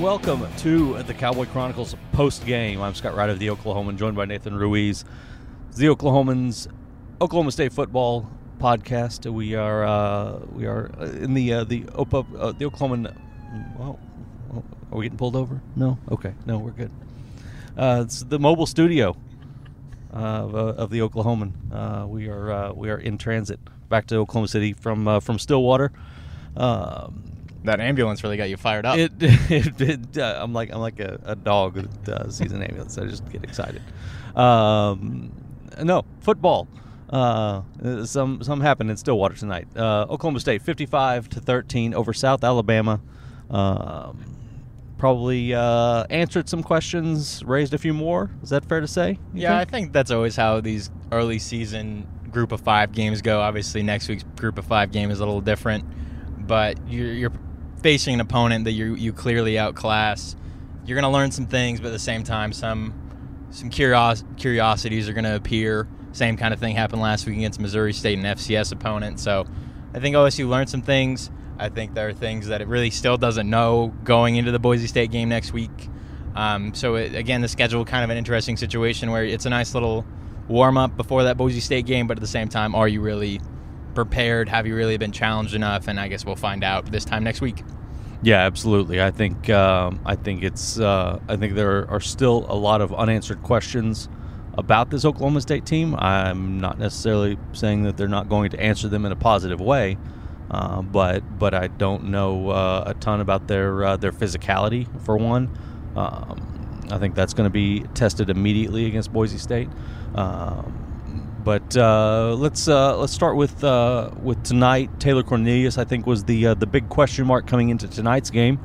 welcome to the Cowboy Chronicles post game. I'm Scott Wright of the Oklahoman, joined by Nathan Ruiz, the Oklahomans Oklahoma State football podcast. We are uh, we are in the uh, the Opa, uh, the Oklahoman. Well, are we getting pulled over? No. Okay. No, we're good. Uh, it's the mobile studio of, uh, of the Oklahoman. Uh, we are uh, we are in transit back to Oklahoma City from uh, from Stillwater. Um, That ambulance really got you fired up. it, it, it uh, I'm like I'm like a, a dog that uh, sees an ambulance. I just get excited. Um, no football. Uh, some some happened in Stillwater tonight. Uh, Oklahoma State 55 to 13 over South Alabama. Um, probably uh, answered some questions, raised a few more. Is that fair to say? yeah, I think? think that's always how these early season group of five games go. Obviously, next week's group of five game is a little different, but you're, you're facing an opponent that you you clearly outclass. You're going to learn some things, but at the same time, some some curios- curiosities are going to appear. Same kind of thing happened last week against Missouri State, an FCS opponent. So I think OSU learned some things. I think there are things that it really still doesn't know going into the Boise State game next week. Um, so it, again, the schedule kind of an interesting situation where it's a nice little warm up before that Boise State game, but at the same time, are you really prepared? Have you really been challenged enough? And I guess we'll find out this time next week. Yeah, absolutely. I think um, I think it's uh, I think there are still a lot of unanswered questions about this Oklahoma State team. I'm not necessarily saying that they're not going to answer them in a positive way, uh, but but I don't know uh, a ton about their uh, their physicality for one. Um, I think that's going to be tested immediately against Boise State. Um, but uh, let's uh, let's start with uh, with tonight. Taylor Cornelius, I think, was the uh, the big question mark coming into tonight's game.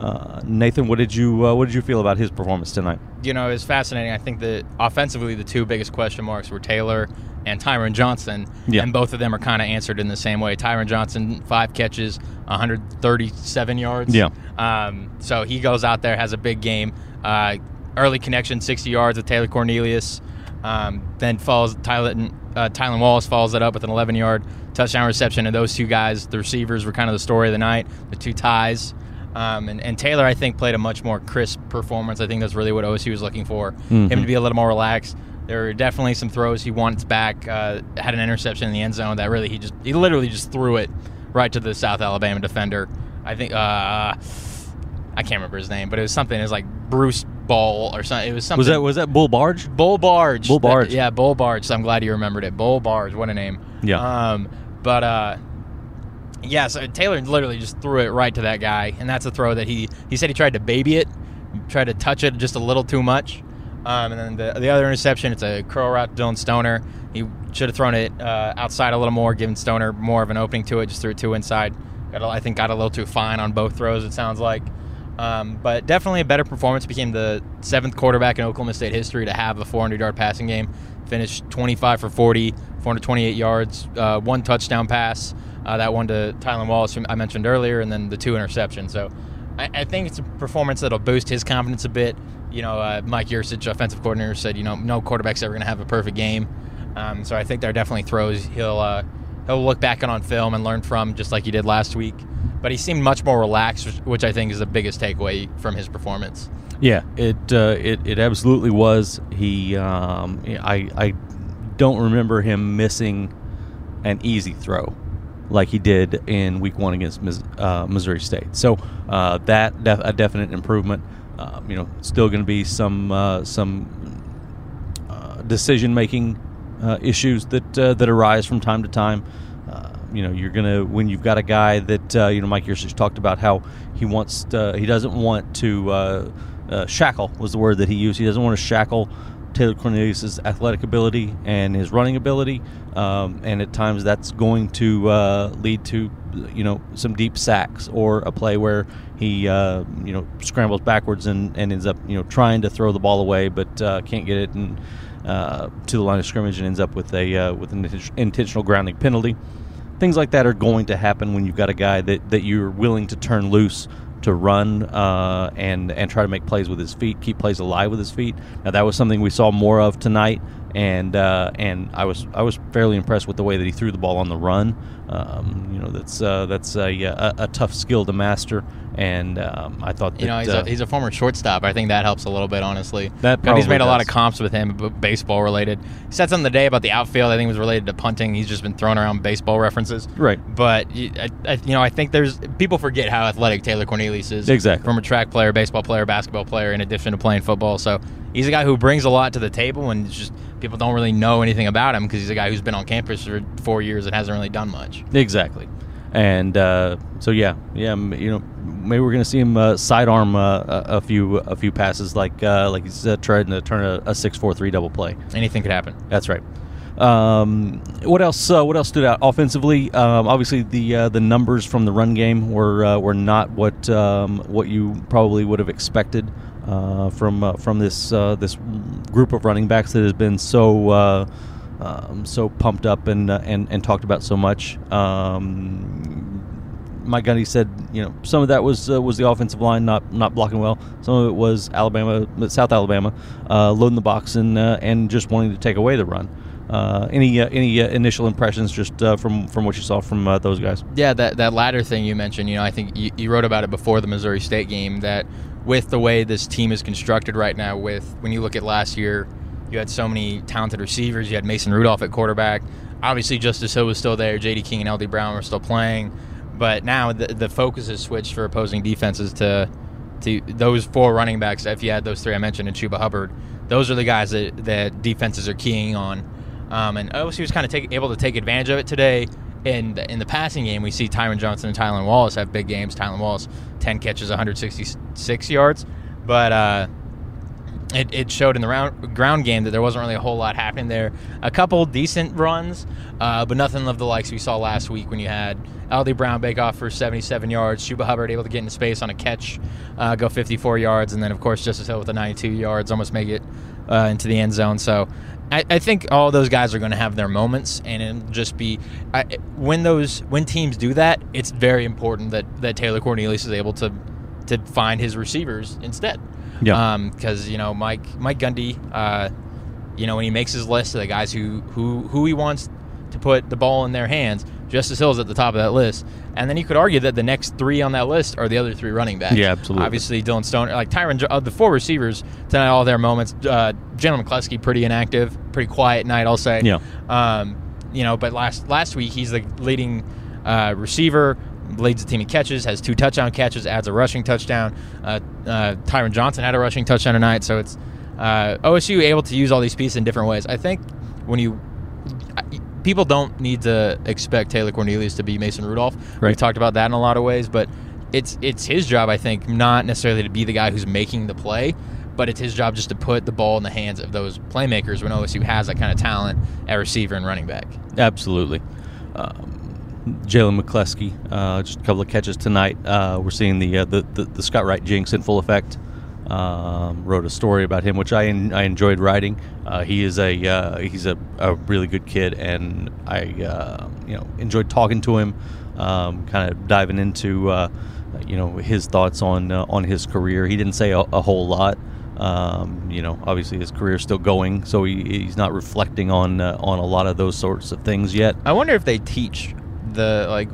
Uh, Nathan, what did you uh, what did you feel about his performance tonight? You know, it's fascinating. I think that offensively, the two biggest question marks were Taylor and Tyron Johnson, Yeah. and both of them are kind of answered in the same way. Tyron Johnson, five catches, 137 yards. Yeah. Um, so he goes out there, has a big game. Uh, early connection, 60 yards with Taylor Cornelius. Um, then falls Tyler, uh, Tylan Wallace follows that up with an 11 yard touchdown reception. And those two guys, the receivers, were kind of the story of the night. The two ties. Um, and, and Taylor, I think, played a much more crisp performance. I think that's really what OSU was looking for. Him to be a little more relaxed. There were definitely some throws he wants back. Uh, had an interception in the end zone that really he just he literally just threw it right to the South Alabama defender. I think uh, I can't remember his name, but it was something. It was like Bruce Ball or something. It was something. Was that was that Bull Barge? Bull Barge? Bull Barge. That- yeah, Bull Barge. So I'm glad you remembered it. Bull Barge. What a name. Yeah. Um, but uh, yeah. So Taylor literally just threw it right to that guy, and that's a throw that he he said he tried to baby it, tried to touch it just a little too much. Um, and then the, the other interception, it's a curl route to Dylan Stoner. He should have thrown it uh, outside a little more, given Stoner more of an opening to it. Just threw it too inside. Got a, I think got a little too fine on both throws. It sounds like. Um, but definitely a better performance. Became the seventh quarterback in Oklahoma State history to have a 400 yard passing game. Finished 25 for 40, 428 yards, uh, one touchdown pass. Uh, that one to Tylan Wallace, I mentioned earlier, and then the two interceptions. So I, I think it's a performance that'll boost his confidence a bit. You know, uh, Mike Yurcich, offensive coordinator, said, you know, no quarterback's ever going to have a perfect game. Um, so I think there are definitely throws he'll uh, he'll look back on film and learn from, just like he did last week. But he seemed much more relaxed, which- I think is the biggest takeaway from his performance. Yeah, it uh, it it absolutely was. He um, I I don't remember him missing an easy throw like he did in Week One against uh, Missouri State. So uh, that def- a definite improvement. Um, you know, still going to be some uh, some uh, decision making uh, issues that that arise from time to time. Uh, you know, you're gonna when you've got a guy that uh, you know Mike Yurcich talked about how he wants to, he doesn't want to uh, uh, shackle was the word that he used. He doesn't want to shackle Taylor Cornelius's athletic ability and his running ability, um, and at times that's going to uh, lead to you know some deep sacks or a play where he uh, you know scrambles backwards and, and ends up you know trying to throw the ball away but uh, can't get it and uh, to the line of scrimmage and ends up with a uh, with an intentional grounding penalty. Things like that are going to happen when you've got a guy that, that you're willing to turn loose to run uh, and and try to make plays with his feet, keep plays alive with his feet. Now that was something we saw more of tonight, and uh, and I was I was fairly impressed with the way that he threw the ball on the run. Um, you know, that's uh, that's a, a, a, tough skill to master, and um, I thought that, you know he's, uh, a, he's a former shortstop. I think that helps a little bit, honestly. That Gundy's made a lot of comps with him, baseball related. He said something today about the outfield. I think it was related to punting. He's just been throwing around baseball references. right. But I, I- you know, I think there's people forget how athletic Taylor Cornelius is. Exactly. From a track player, baseball player, basketball player, in addition to playing football. So he's a guy who brings a lot to the table, and just people don't really know anything about him because he's a guy who's been on campus for four years and hasn't really done much. Exactly, and uh, so yeah, yeah, you know, maybe we're gonna see him uh, sidearm uh, a, a few a few passes like uh, like he's uh, trying to turn a, a six four three double play. Anything could happen. That's right. Um, what else? Uh, what else stood out offensively? Um, obviously, the uh, the numbers from the run game were uh, were not what um, what you probably would have expected uh, from uh, from this uh, this group of running backs that has been so uh, um, so pumped up and uh, and and talked about so much. Um, Mike Gundy said, you know, some of that was uh, was the offensive line not not blocking well. Some of it was Alabama, South Alabama, uh, loading the box and uh, and just wanting to take away the run. Uh, any uh, any initial impressions just from from what you saw from those guys? Yeah, that that latter thing you mentioned, you know, I think you, you wrote about it before the Missouri State game that with the way this team is constructed right now, with when you look at last year, you had so many talented receivers. You had Mason Rudolph at quarterback. Obviously, Justice Hill was still there. J.D. King and L.D. Brown were still playing, but now the, the focus has switched for opposing defenses to to those four running backs. If you had those three I mentioned and Chuba Hubbard, those are the guys that, that defenses are keying on. Um, and OSU was kind of take, able to take advantage of it today. In the, in the passing game, we see Tyron Johnson and Tylan Wallace have big games. Tylan Wallace, 10 catches, 166 yards. But uh, it, it showed in the round, ground game that there wasn't really a whole lot happening there. A couple decent runs, uh, but nothing of the likes we saw last week when you had L.D. Brown bake off for 77 yards, Chuba Hubbard able to get into space on a catch, uh, go 54 yards, and then of course Justice Hill with the 92 yards, almost make it uh, into the end zone. So I, I think all those guys are going to have their moments, and it'll just be I, when those when teams do that, it's very important that that Taylor Cornelius is able to to find his receivers instead. Yeah. Because you know Mike Mike Gundy, uh, you know when he makes his list of the guys who who who he wants to put the ball in their hands, Justice Hill's at the top of that list, and then you could argue that the next three on that list are the other three running backs. Yeah, absolutely. Obviously, Dylan Stone, like Tyron, Jo- uh, the four receivers tonight, all their moments. Uh, Jalen McCleskey, pretty inactive, pretty quiet night, I'll say. Yeah. Um, you know, but last last week he's the leading uh, receiver, leads the team in catches, has two touchdown catches, adds a rushing touchdown. Uh, uh, Tyron Johnson had a rushing touchdown tonight, so it's uh, OSU able to use all these pieces in different ways. I think when you people don't need to expect Taylor Cornelius to be Mason Rudolph. We've talked about that in a lot of ways, but it's it's his job, I think, not necessarily to be the guy who's making the play, but it's his job just to put the ball in the hands of those playmakers when OSU has that kind of talent at receiver and running back. Absolutely. Um, Jalen McCleskey, uh, just a couple of catches tonight. Uh, we're seeing the, uh, the, the the Scott Wright jinx in full effect. Um, wrote a story about him, which I I enjoyed writing. Uh, he is a uh, he's a, a really good kid, and I uh, you know enjoyed talking to him, um, kind of diving into you know his thoughts on on his career. He didn't say a, a whole lot. Um, you know, obviously his career's still going, so he, he's not reflecting on uh, on a lot of those sorts of things yet. I wonder if they teach the like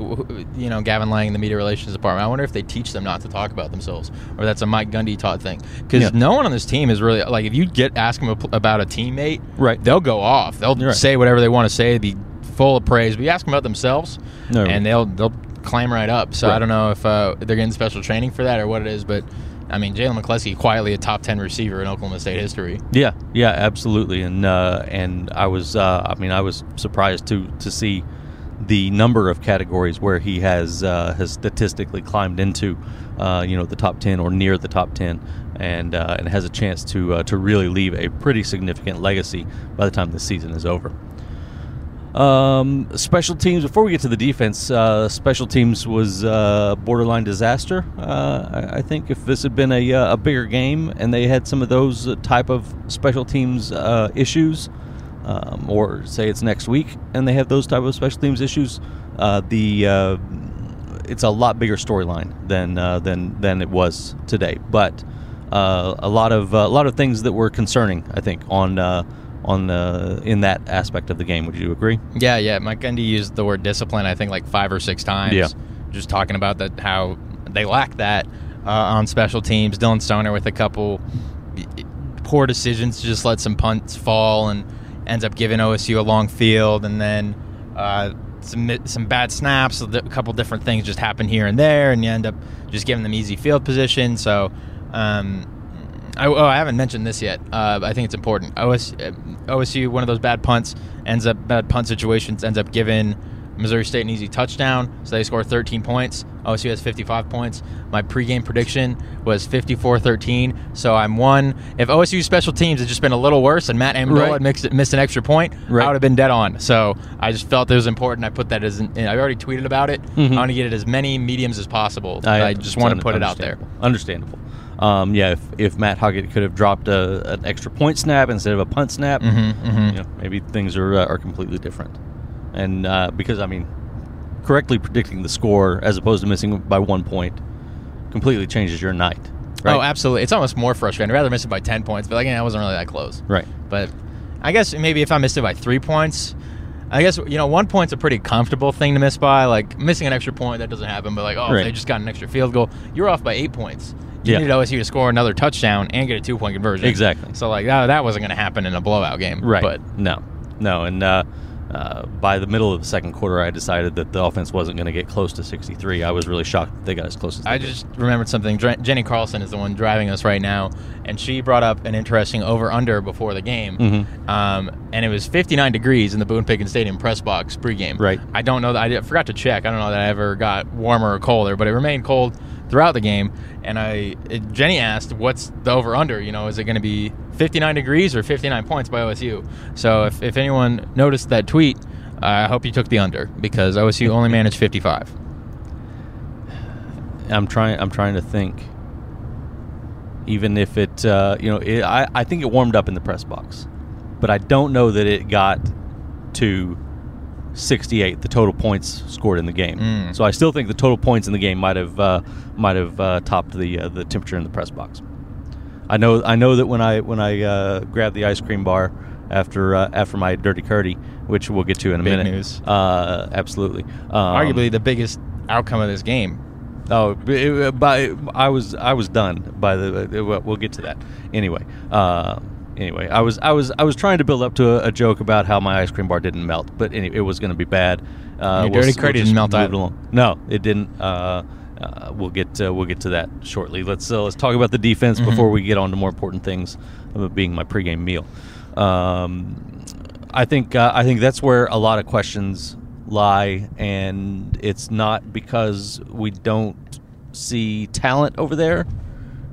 you know Gavin Lang in the media relations department. I wonder if they teach them not to talk about themselves, or that's a Mike Gundy taught thing. Because Yeah. no one on this team is really like if you get ask them about a teammate, Right. They'll go off. They'll Right. say whatever they want to say, be full of praise. But you ask them about themselves, No. and they'll they'll climb right up. So I don't know if uh, they're getting special training for that or what it is, but. I mean, Jalen McCleskey quietly a top ten receiver in Oklahoma State history. Yeah, yeah, absolutely. And uh, and I was, uh, I mean, I was surprised to to see the number of categories where he has uh, has statistically climbed into, uh, you know, the top ten or near the top ten, and uh, and has a chance to uh, to really leave a pretty significant legacy by the time the season is over. Um, special teams. Before we get to the defense, uh, special teams was uh, borderline disaster. I, think if this had been a, a bigger game and they had some of those type of special teams issues, um, or say it's next week and they have those type of special teams issues, uh, the uh, it's a lot bigger storyline than uh, than than it was today. But uh, a lot of uh, a lot of things that were concerning, I think, on uh, on the in that aspect of the game. Would you agree? Yeah, yeah. Mike Gundy used the word discipline. I think like five or six times. Yeah. Just talking about that how they lack that uh, on special teams. Dylan Stoner with a couple poor decisions to just let some punts fall and ends up giving OSU a long field, and then uh, some some bad snaps. A couple different things just happen here and there, and you end up just giving them easy field position. So. Um, I, oh, I haven't mentioned this yet. Uh, I think it's important. OS, OSU, one of those bad punts, ends up bad punt situations, ends up giving Missouri State an easy touchdown, so they score 13 points. OSU has 55 points. My pregame prediction was 54-13, so I'm one. If OSU special teams had just been a little worse and Matt Ammendola Right. had mixed, missed an extra point, Right. I would have been dead on. So I just felt it was important. I put that as an, I already tweeted about it. Mhm. I want to get it as many mediums as possible. I, just want to put it out there. Understandable. Um, yeah, if, if Matt Huggett could have dropped a, an extra point snap instead of a punt snap, Mhm, mhm. you know, maybe things are uh, are completely different. And uh, because I mean, correctly predicting the score as opposed to missing by one point completely changes your night. Right? Oh, absolutely. It's almost more frustrating. I'd rather miss it by 10 points, but like, I wasn't really that close. Right. But I guess maybe if I missed it by three points, I guess you know one point's a pretty comfortable thing to miss by. Like missing an extra point, that doesn't happen. But like, oh, Right. they just got an extra field goal. You're off by eight points. You Yeah. needed OSU to score another touchdown and get a two point conversion. Exactly. So like that, that wasn't going to happen in a blowout game. Right. But no, no, and uh, uh, by the middle of the second quarter, I decided that the offense wasn't going to get close to 63. I was really shocked that they got as close as I did. just remembered something. Dr- Jenny Carlson is the one driving us right now, and she brought up an interesting over under before the game. Mhm. Um, and it was 59 degrees in the Boone Pickens Stadium press box pregame. Right. I don't know that I, did- forgot to check. I don't know that I ever got warmer or colder, but it remained cold throughout the game. And I, it, Jenny asked, "What's the over under? You know, is it going to be 59 degrees or 59 points by OSU?" So if, if anyone noticed that tweet, I hope you took the under because OSU only managed 55. I'm trying. I'm trying to think. Even if it, uh, you know, it, I I think it warmed up in the press box, but I don't know that it got to 68, the total points scored in the game. Mm. So I still think the total points in the game might have uh, might have uh, topped the uh, the temperature in the press box. I know I know that when I when I uh, grabbed the ice cream bar after uh, after my dirty curdy, which we'll get to in a Big minute. news. Uh, absolutely. Um, Arguably the biggest outcome of this game. Oh, it- by I was I was done by the. well, We'll get to that anyway. Uh, anyway, I was I was I was trying to build up to a, a joke about how my ice cream bar didn't melt, but anyway, it was going to be bad. Uh, Your dirty just didn't melt either. along. No, it didn't. Uh, uh, we'll get uh, we'll get to that shortly. Let's uh, let's talk about the defense Mhm. before we get on to more important things, being my pregame meal. Um, I think uh, I think that's where a lot of questions lie, and it's not because we don't see talent over there.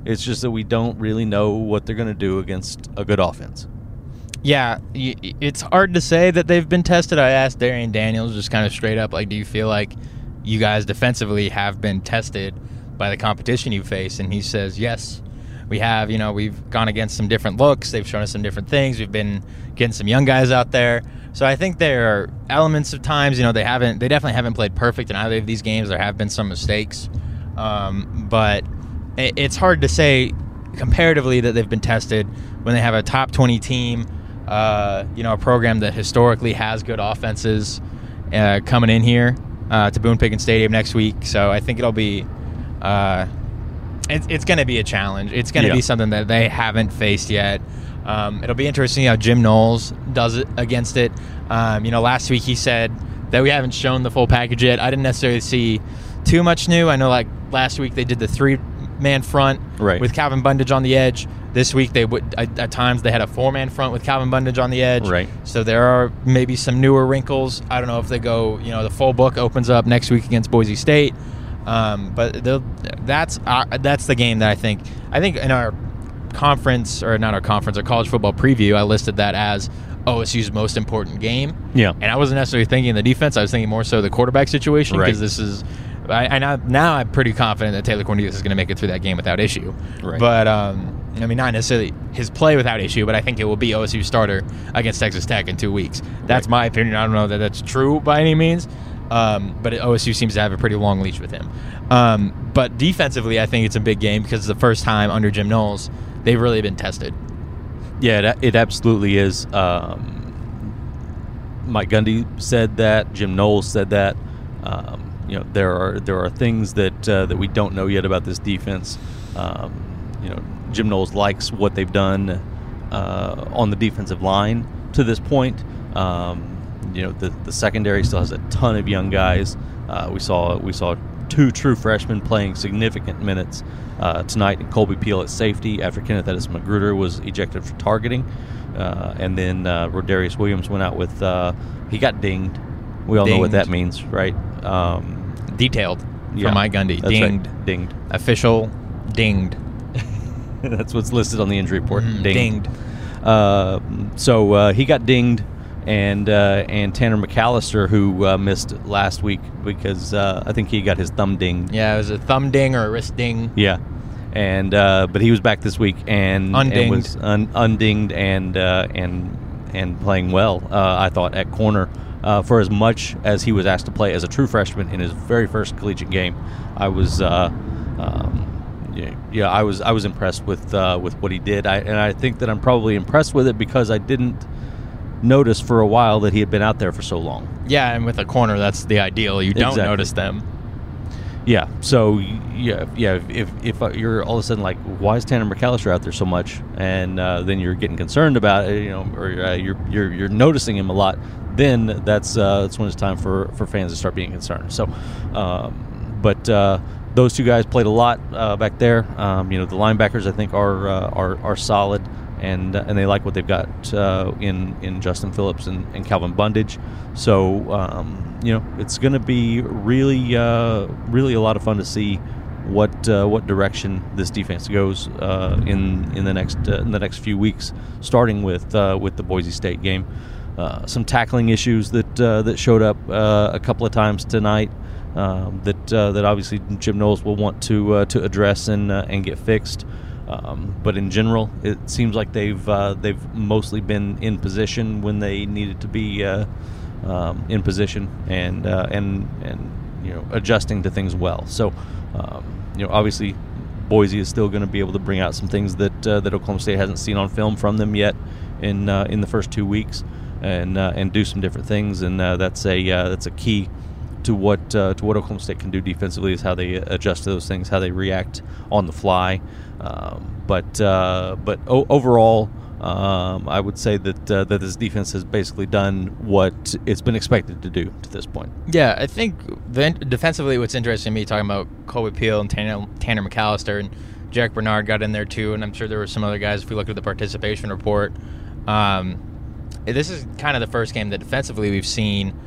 It's just that we don't really know what they're going to do against a good offense. Yeah, it's hard to say that they've been tested. I asked Darrion Daniels just kind of straight up, like, do you feel like you guys defensively have been tested by the competition you face? And he says, yes, we have. You know, we've gone against some different looks. They've shown us some different things. We've been getting some young guys out there. So I think there are elements of times, you know, they haven't, they definitely haven't played perfect in either of these games. There have been some mistakes, um, but it's hard to say comparatively that they've been tested when they have a top 20 team uh, you know a program that historically has good offenses uh, coming in here uh, to Boone Pickens Stadium next week. So I think it'll be uh, it's, it's going to be a challenge. It's going to Yeah. be something that they haven't faced yet. Um, it'll be interesting how Jim Knowles does it against it. Um, you know last week he said that we haven't shown the full package yet. I didn't necessarily see too much new. I know like last week they did the three man front Right. with Calvin Bundage on the edge. This week they would at, at times they had a four man front with Calvin Bundage on the edge. Right. So there are maybe some newer wrinkles. I don't know if they go. You know, the full book opens up next week against Boise State. Um, but that's uh, that's the game that I think. I think in our conference or not our conference, our college football preview, I listed that as OSU's most important game. Yeah. And I wasn't necessarily thinking the defense. I was thinking more so the quarterback situation Right. because this is. I, I now, now I'm pretty confident that Taylor Cornelius is going to make it through that game without issue. Right. But um, I mean, not necessarily his play without issue, but I think it will be OSU starter against Texas Tech in two weeks. That's Right. my opinion. I don't know that that's true by any means. Um, but OSU seems to have a pretty long leash with him. Um, but defensively, I think it's a big game because it's the first time under Jim Knowles they've really been tested. Yeah, it, it absolutely is. Um, Mike Gundy said that. Jim Knowles said that. Um, you know, there are there are things that uh, that we don't know yet about this defense. Um, you know, Jim Knowles likes what they've done uh, on the defensive line to this point. Um, you know, the, the secondary still has a ton of young guys. Uh, we saw we saw two true freshmen playing significant minutes uh, tonight. Kolby Peel at safety after Kenneth Edison-McGruder was ejected for targeting, uh, and then uh, Rodarius Williams went out with uh, he got dinged. We all know what that means, right? Um, Detailed Yeah, from Mike Gundy. that's right. Dinged. Dinged. Official. Dinged. that's what's listed on the injury report. Mhm, Dinged. Dinged. Uh, so uh, he got dinged, and uh, and Tanner McCalister, who uh, missed last week because uh, I think he got his thumb dinged. Yeah, it was a thumb ding or a wrist ding. Yeah, and uh, but he was back this week and, and Undinged. was un- undinged and uh, and and playing well. Uh, I thought at corner. Uh, for as much as he was asked to play as a true freshman in his very first collegiate game, I was, uh, um, yeah, yeah, I was, I was impressed with uh, with what he did. I, and I think that I'm probably impressed with it because I didn't notice for a while that he had been out there for so long. Yeah, and with a corner, that's the ideal. You don't Exactly. notice them. Yeah. So yeah, yeah. If if uh, you're all of a sudden like, why is Tanner McCalister out there so much, and uh, then you're getting concerned about it, you know, or uh, you're you're you're noticing him a lot, then that's uh, that's when it's time for for fans to start being concerned. So, um, but. Uh, those two guys played a lot uh, back there. Um, you know, the linebackers I think are uh, are, are solid, and and they like what they've got uh, in in Justin Phillips and, and Calvin Bundage. So um, you know, it's going to be really uh, really a lot of fun to see what uh, what direction this defense goes uh, in in the next uh, in the next few weeks, starting with uh, with the Boise State game. Some tackling issues that that showed up a couple of times tonight. Um, that that obviously Jim Knowles will want to to address and and get fixed. Um, but in general, it seems like they've uh, they've mostly been in position when they needed to be uh, um, in position and uh, and and you know adjusting to things well. So um, you know obviously Boise is still going to be able to bring out some things that uh, that Oklahoma State hasn't seen on film from them yet in uh, in the first two weeks and uh, and do some different things and that's a that's a key to what uh, to what Oklahoma State can do defensively is how they adjust to those things, how they react on the fly. Um, but uh, but o- overall, um, I would say that uh, that this defense has basically done what it's been expected to do to this point. Yeah, I think the, defensively, what's interesting to me talking about Kolby Peel and Tanner, Tanner McCalister and Jack Bernard got in there too, and I'm sure there were some other guys. If we look at the participation report, um, this is kind of the first game that defensively we've seen,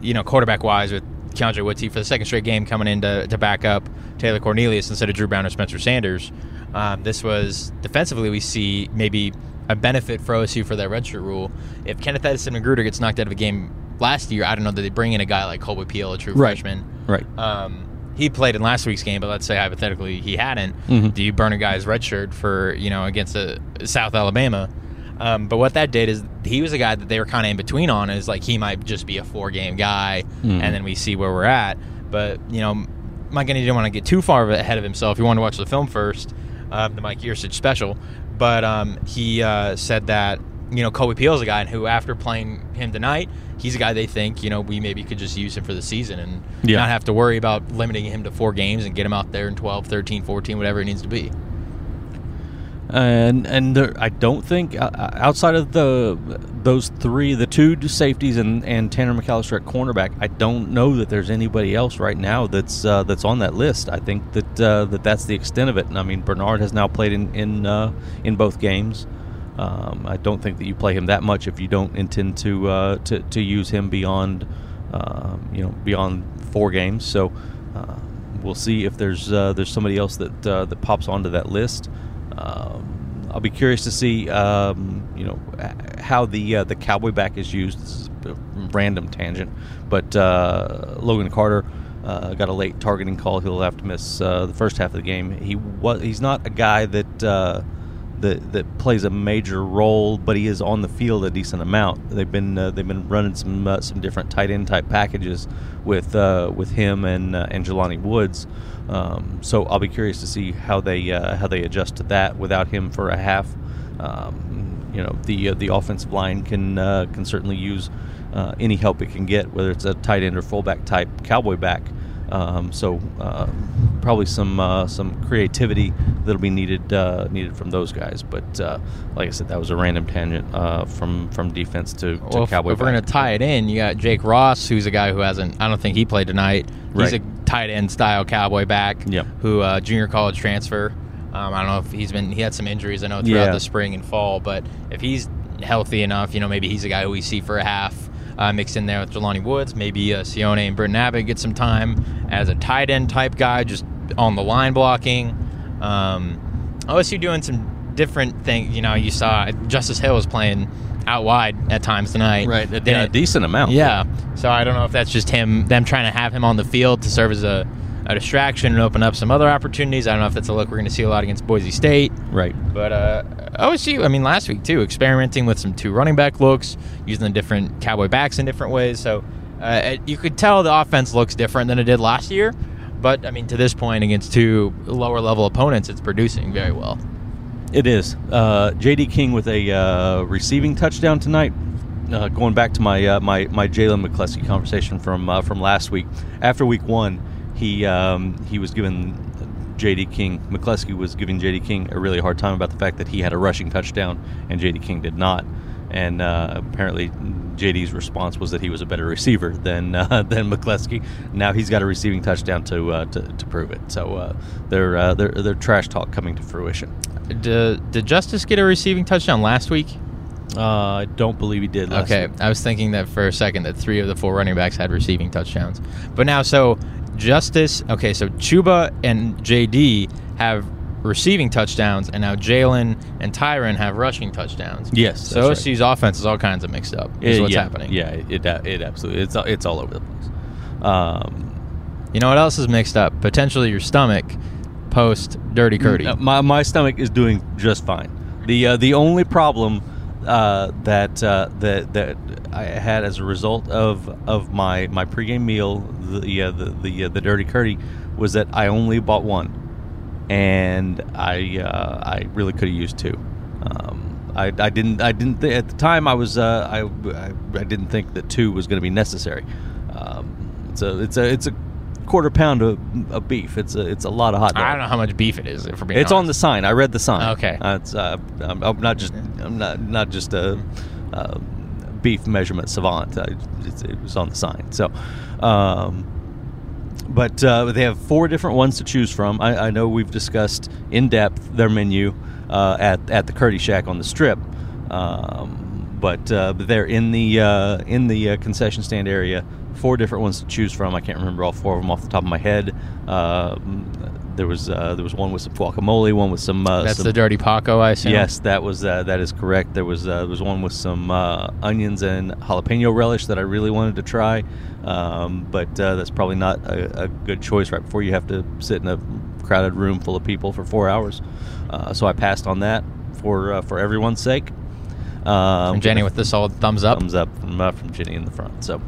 you know, quarterback wise with Keondre Wudtee for the second straight game coming in to, to back up Taylor Cornelius instead of Dru Brown or Spencer Sanders. Um, this was defensively we see maybe a benefit for OSU for that redshirt rule. If Kenneth Edison-McGruder gets knocked out of a game last year, I don't know that they bring in a guy like Kolby Peel, a true Right. freshman. Right. Um, he played in last week's game, but let's say hypothetically he hadn't. Mhm. Do you burn a guy's redshirt for you know against a South Alabama? Um, but what that did is he was a guy that they were kind of in between on. Is like he might just be a four game guy, Mhm. and then we see where we're at. But you know, Mike Gundy didn't want to get too far ahead of himself. He wanted to watch the film first, um, the Mike Yurcich special. But um, he uh, said that you know Kolby Peel is a guy who, after playing him tonight, he's a guy they think you know we maybe could just use him for the season and Yeah. not have to worry about limiting him to four games and get him out there in 12, 13, 14, whatever it needs to be. And and there, I don't think uh, outside of the those three, the two safeties and, and Tanner McCalister at cornerback, I don't know that there's anybody else right now that's uh, that's on that list. I think that uh, that that's the extent of it. And I mean, Bernard has now played in in uh, in both games. Um, I don't think that you play him that much if you don't intend to uh, to, to use him beyond um, you know beyond four games. So uh, we'll see if there's uh, there's somebody else that uh, that pops onto that list. Um, I'll be curious to see, um, you know, how the uh, the cowboy back is used. This is a random tangent, but uh, Logan Carter uh, got a late targeting call. He'll have to miss uh, the first half of the game. He was he's not a guy that. That, that plays a major role, but he is on the field a decent amount. They've been uh, they've been running some uh, some different tight end type packages with uh, with him and uh, and Jelani Woods. Um, so I'll be curious to see how they uh, how they adjust to that without him for a half. Um, you know the uh, the offensive line can uh, can certainly use any help it can get, whether it's a tight end or fullback type cowboy back. Um, so uh, probably some uh, some creativity that'll be needed uh, needed from those guys. But uh, like I said, that was a random tangent uh, from from defense to, to Well, cowboy. if we're gonna tie it in, you got Jake Ross, who's a guy who hasn't. I don't think he played tonight. He's Right. a tight end style cowboy back. Yep. Who uh, junior college transfer. Um, I don't know if he's been. He had some injuries. I know throughout Yeah. the spring and fall, but if he's healthy enough, you know, maybe he's a guy who we see for a half. Uh, mixed in there with Jelani Woods, maybe uh, Sione and Britton Abbott get some time as a tight end type guy, just on the line blocking. Um, OSU doing some different things. You know, you saw Justice Hill was playing out wide at times tonight. right, a, a decent amount. yeah. So I don't know if that's just him, them trying to have him on the field to serve as a, a distraction and open up some other opportunities. I don't know if that's a look we're going to see a lot against Boise State. right. But uh, OSU, I mean, last week too, experimenting with some two running back looks, using the different cowboy backs in different ways. So uh, you could tell the offense looks different than it did last year. But I mean, to this point, against two lower level opponents, it's producing very well. It is. Uh, J.D. King with a uh, receiving touchdown tonight. Uh, going back to my uh, my my Jalen McCleskey conversation from uh, from last week. After week one, he um, he was given J.D. King McCleskey was giving J.D. King a really hard time about the fact that he had a rushing touchdown and J.D. King did not. And uh, apparently, J.D.'s response was that he was a better receiver than uh, than McCleskey. Now he's got a receiving touchdown to uh, to, to prove it. So uh, their uh, their their trash talk coming to fruition. Did, did Justice get a receiving touchdown last week? Uh, I don't believe he did. Last Okay, week. I was thinking that for a second that three of the four running backs had receiving touchdowns, but now so Justice. Okay, so Chuba and JD have receiving touchdowns, and now Jalen and Tyron have rushing touchdowns. Yes, So right. OSU's offense is all kinds of mixed up. Is Uh, what's yeah, happening. Yeah, it it, it absolutely it's it's all over the place. Um, You know what else is mixed up? Potentially your stomach post Dirty Curdy. uh, my my stomach is doing just fine. The uh, the only problem uh, that uh, that that I had as a result of of my my pregame meal, the the the, uh, the dirty curdy, was that I only bought one, and I uh, I really could have used two. Um, I, I didn't I didn't th- at the time I was uh, I, I I didn't think that two was going to be necessary. Um, it's a it's a it's a quarter pound of, of beef. It's a it's a lot of hot dog. I don't know how much beef it is. For being It's on the sign. I read the sign. Okay. Uh, it's, uh, I'm, I'm not just I'm not not just a, uh beef measurement savant. I, it's, it was on the sign. So, um, but uh, they have four different ones to choose from. I, I know we've discussed in depth their menu uh, at at the Curdy Shack on the Strip. Um, but uh, but they're in the uh, in the uh, concession stand area. Four different ones to choose from. I can't remember all four of them off the top of my head. Um there was uh, there was one with some guacamole, one with some. Uh, That's some- the Dirty Paco, I assume. Yes, that was uh, that is correct. There was uh, there was one with some uh, onions and jalapeno relish that I really wanted to try, um, but uh, that's probably not a, a good choice right before you have to sit in a crowded room full of people for four hours. Uh, so I passed on that for uh, for everyone's sake. Um, From Jenny with the solid thumbs up. thumbs up from, uh, from Jenny in the front. So,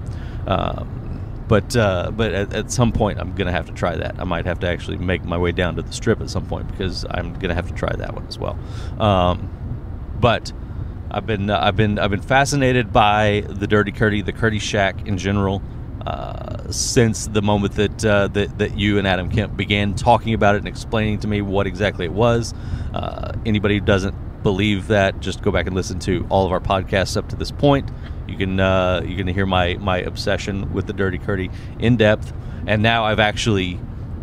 um, but uh, but at, at some point, I'm gonna have to try that. I might have to actually make my way down to the strip at some point because I'm gonna have to try that one as well. Um, but I've been uh, I've been I've been fascinated by the Dirty Curdy, the Curdy Shack in general. Uh, since the moment that, uh, that that you and Adam Kemp began talking about it and explaining to me what exactly it was, uh, anybody who doesn't believe that, just go back and listen to all of our podcasts up to this point. You can uh, you can hear my my obsession with the Dirty Curdy in depth, and now I've actually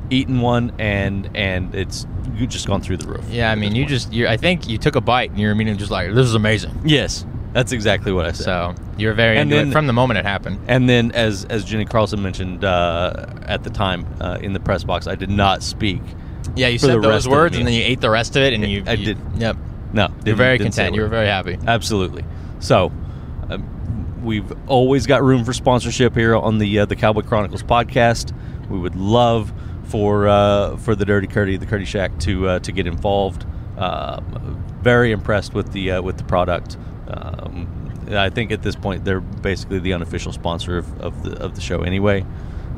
eaten one, and and it's you just gone through the roof. Yeah, I mean, you point. just, you I think you took a bite and you're immediately just like, this is amazing. yes, that's exactly what I said. So you're very And then- it from the moment it happened. And then, as as Jenny Carlson mentioned uh, at the time uh, in the press box, I did not speak. Yeah, you said those words and then you ate the rest of it and you. I you- did. Yep. No, You're very didn't say a content. You were very happy. Absolutely. So, we've always got room for sponsorship here on the uh, the Cowboy Chronicles podcast. We would love for uh, for the Dirty Curdy, the Curdy Shack, to uh, to get involved. Um, very impressed with the uh, with the product. Um, I think at this point they're basically the unofficial sponsor of, of the of the show anyway.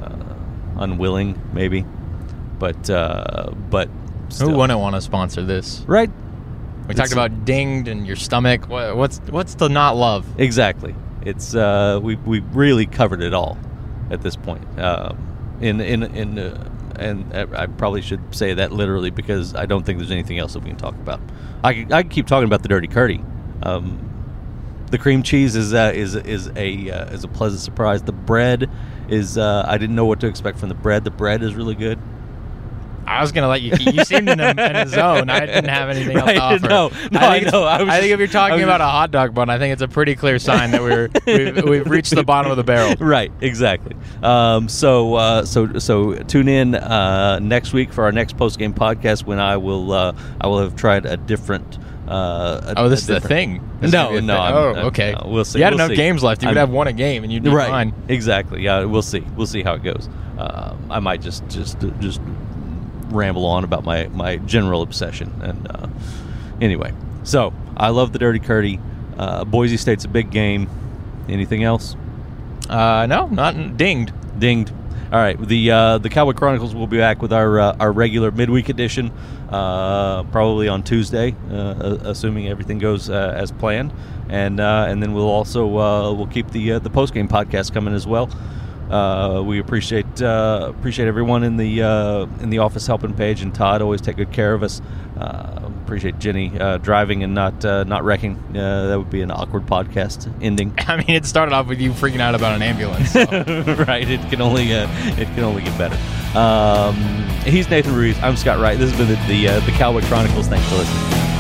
Uh, unwilling, maybe, but uh, but Who wouldn't want to sponsor this? right? We talked about dinged and your stomach. What, what's what's to not love? Exactly. It's uh, we we really covered it all at this point. Um, in in in uh, and I probably should say that literally because I don't think there's anything else that we can talk about. I could, I keep talking about the dirty curdy. Um, the cream cheese is uh, is is a uh, is a pleasant surprise. The bread is uh, I didn't know what to expect from the bread. The bread is really good. I was gonna let you. You seemed in a, in a zone. I didn't have anything Right, else to offer. no, no, think I know. I was think just- if you're talking about just- a hot dog bun, I think it's a pretty clear sign that we're we've, we've reached the bottom of the barrel. right exactly um, so uh, so so tune in uh, next week for our next post game podcast when I will uh, I will have tried a different uh, a- Oh, this is the thing. This No, no, thing. I'm- oh, I'm- okay. no, we'll see, You had we'll enough see. games left. You could I'm- have won a game, and you'd be right fine. exactly yeah we'll see we'll see how it goes um, I might just just just ramble on about my my general obsession and uh, anyway so I love the dirty curdy uh, Boise State's a big game anything else Uh, no, not dinged. dinged. All right, the uh, the Cowboy Chronicles will be back with our uh, our regular midweek edition, uh, probably on Tuesday, uh, assuming everything goes uh, as planned, and uh, and then we'll also uh, we'll keep the uh, the post game podcast coming as well. Uh, we appreciate uh, appreciate everyone in the uh, in the office helping Paige and Todd always take good care of us. Uh, appreciate Jenny uh, driving and not uh, not wrecking. Uh, that would be an awkward podcast ending. I mean, it started off with you freaking out about an ambulance. so. right. It can only uh, it can only get better. Um, he's Nathan Ruiz. I'm Scott Wright. This has been the the, uh, the Cowboy Chronicles. Thanks for listening.